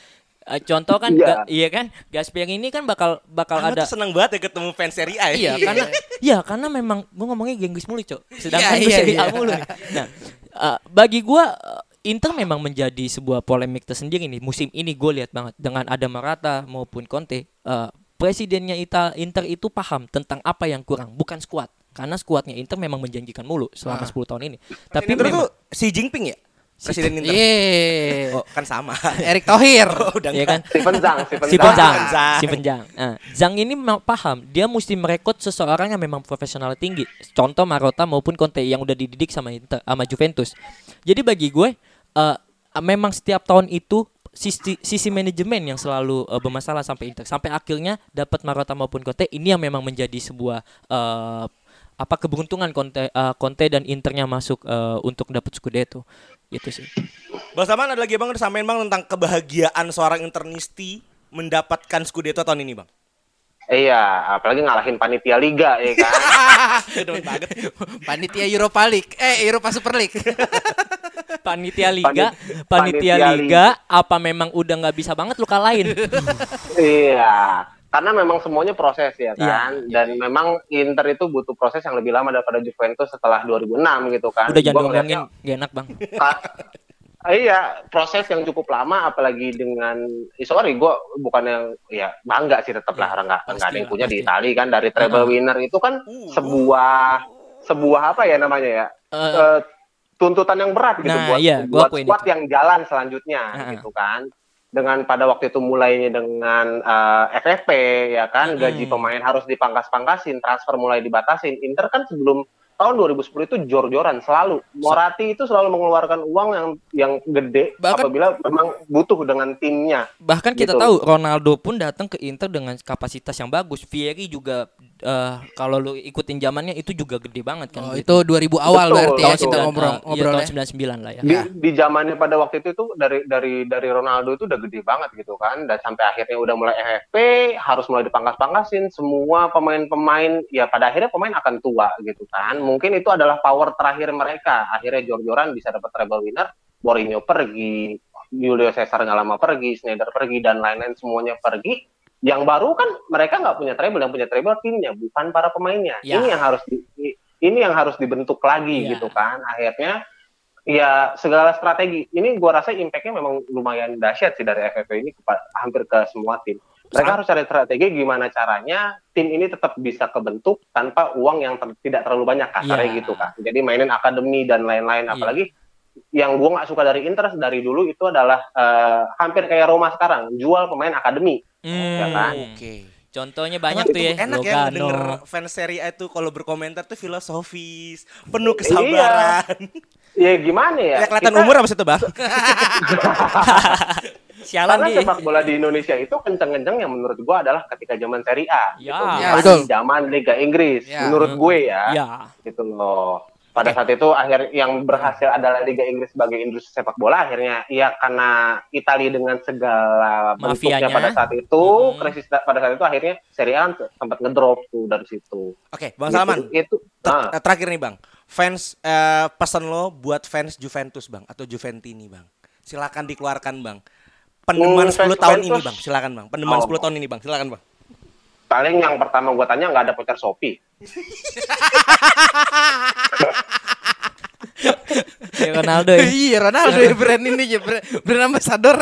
Eh, contoh kan, Iya. Ga- iya kan, Gasperini ini kan bakal bakal ada tuh seneng banget ya ketemu fans Serie A ya. Iya karena ya karena memang gue ngomongnya Genghis mulu cok Sedangkan Iya, gue iya, Serie A iya. mulu nih. Nah eh, bagi gue eh, Inter memang menjadi sebuah polemik tersendiri nih musim ini gue lihat banget dengan ada Morata maupun Conte eh, presidennya Ita, Inter itu paham tentang apa yang kurang bukan skuad karena skuadnya Inter memang menjanjikan mulu selama 10 tahun ini tapi Inter memang tuh Xi Jinping ya? Presiden Inter. Iya. Oh, kan sama. Erick Thohir. Oh, udah ya kan Steven Zhang, Steven si Zhang. Penjang, Zhang. si Penjang. Nah, Zhang ini paham, dia mesti merekrut seseorang yang memang profesional tinggi. Contoh Marotta maupun Conte yang udah dididik sama Inter, sama Juventus. Jadi bagi gue, eh, memang setiap tahun itu sisi, sisi manajemen yang selalu eh, bermasalah sampai Inter. Sampai akhirnya dapat Marotta maupun Conte, ini yang memang menjadi sebuah eh, apa keberuntungan Conte, eh, Conte dan Internya masuk eh, untuk dapat Scudetto. Itu sih. Bang Saman ada lagi Bang disampaikan Bang tentang kebahagiaan seorang internisti mendapatkan Scudetto tahun ini Bang. Iya, apalagi ngalahin panitia liga ya kan. Demen banget. Panitia Europa League. Eh, Europa Super League. Panitia Liga, Panit- panitia, panitia Liga, apa memang udah nggak bisa banget lu kalahin? Iya, karena memang semuanya proses ya Iya, kan. Dan memang Inter itu butuh proses yang lebih lama daripada Juventus setelah 2006 gitu kan. Udah jangan ngomongin, ngeliatnya, gak enak bang. Ah, iya, proses yang cukup lama apalagi dengan eh, sorry gue bukan yang ya bangga sih tetap lah Iya, nggak pasti nggak ada yang punya di. Itali kan dari treble winner itu kan Uh. sebuah sebuah apa ya namanya ya? Eh, Eh, tuntutan yang berat gitu Nah, buat iya, gua buat squad itu. yang jalan selanjutnya Ah. gitu kan. Dengan pada waktu itu mulainya dengan eh, FFP ya kan, gaji pemain harus dipangkas-pangkasin, transfer mulai dibatasin. Inter kan sebelum tahun 2010 itu jor-joran selalu. Morati itu selalu mengeluarkan uang yang yang gede Bahkan- apabila memang butuh dengan timnya. Bahkan kita Gitu. tahu Ronaldo pun datang ke Inter dengan kapasitas yang bagus. Vieri juga eh, kalau lu ikutin zamannya itu juga gede banget kan. Oh, gitu. itu 2000 awal Betul, berarti ya kita Dan, ngobrol eh, iya, ngobrol tahun ya. 99 lah ya. di, di zamannya pada waktu itu tuh dari dari dari Ronaldo itu udah gede banget gitu kan dan sampai akhirnya udah mulai FFP harus mulai dipangkas-pangkasin semua pemain-pemain ya pada akhirnya pemain akan tua gitu kan mungkin itu adalah power terakhir mereka akhirnya jor-joran bisa dapat treble winner Mourinho pergi Julio Cesar nggak lama pergi Schneider pergi dan lain-lain semuanya pergi yang baru kan mereka nggak punya treble yang punya treble timnya bukan para pemainnya Ya. ini yang harus di, ini yang harus dibentuk lagi Ya. gitu kan akhirnya ya segala strategi ini gua rasa impactnya memang lumayan dahsyat sih dari FFP ini kepa- hampir ke semua tim mereka harus cari strategi gimana caranya tim ini tetap bisa kebentuk tanpa uang yang ter- tidak terlalu banyak kasarnya Iya. gitu kan jadi mainin akademi dan lain-lain Iya. apalagi yang gua nggak suka dari Inter dari dulu itu adalah eh, hampir kayak Roma sekarang jual pemain akademi Hmm. Ya kan? Oke. Contohnya Emang banyak tuh itu ya. Enak ya Logano. denger fans Serie A itu kalau berkomentar tuh filosofis, penuh kesabaran. ya gimana ya Ya kelihatan Kita- umur apa sih itu, Bang? Sialan Karena dia. sepak bola di Indonesia itu kenceng-kenceng yang menurut gua adalah ketika zaman Serie A. Ya. gitu. Ya. Zaman Liga Inggris. Ya. Menurut gue ya. Ya. Gitu loh. Pada saat itu akhir yang berhasil adalah Liga Inggris sebagai industri sepak bola akhirnya ya karena Italia dengan segala bentuknya Mafianya. pada saat itu Mm-mm. krisis da- pada saat itu akhirnya Serie A sempat ngedrop tuh dari situ. Oke, Bang Gitu. Salman. Itu ter- ah. eh, terakhir nih, Bang. Fans eh, pesan lo buat fans Juventus, Bang, atau Juventini, Bang. Silakan dikeluarkan, Bang. Pendeman Hmm, 10 fans tahun ini, Juventus. Bang. Silakan, Bang. Pendeman Oh. 10 tahun ini, Bang. Silakan, Bang. Paling yang pertama gua tanya nggak ada voucher Shopee. Ya Ronaldo ya. Iya Ronaldo ya brand ini ya brand, brand ambassador.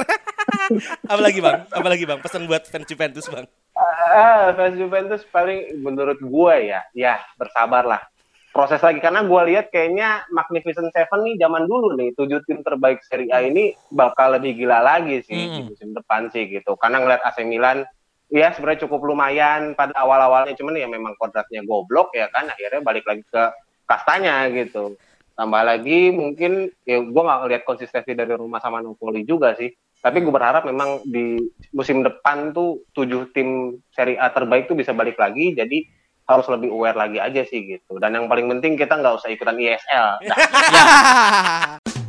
Apalagi, Bang? Apalagi, Bang? Pesan buat fans Juventus, Bang. Ah, fans Juventus paling menurut gue ya, ya bersabarlah. Proses lagi karena gue lihat kayaknya Magnificent Seven nih zaman dulu nih tujuh tim terbaik Serie A ini bakal lebih gila lagi sih di Hmm. musim depan sih gitu. Karena ngeliat AC Milan ya sebenarnya cukup lumayan pada awal-awalnya cuman ya memang kodratnya goblok ya kan akhirnya balik lagi ke kastanya gitu. Tambah lagi mungkin ya gue nggak ngeliat konsistensi dari rumah sama Napoli juga sih. Tapi gue berharap memang di musim depan tuh tujuh tim Serie A terbaik tuh bisa balik lagi. Jadi harus lebih aware lagi aja sih gitu. Dan yang paling penting kita nggak usah ikutan ISL. Dah.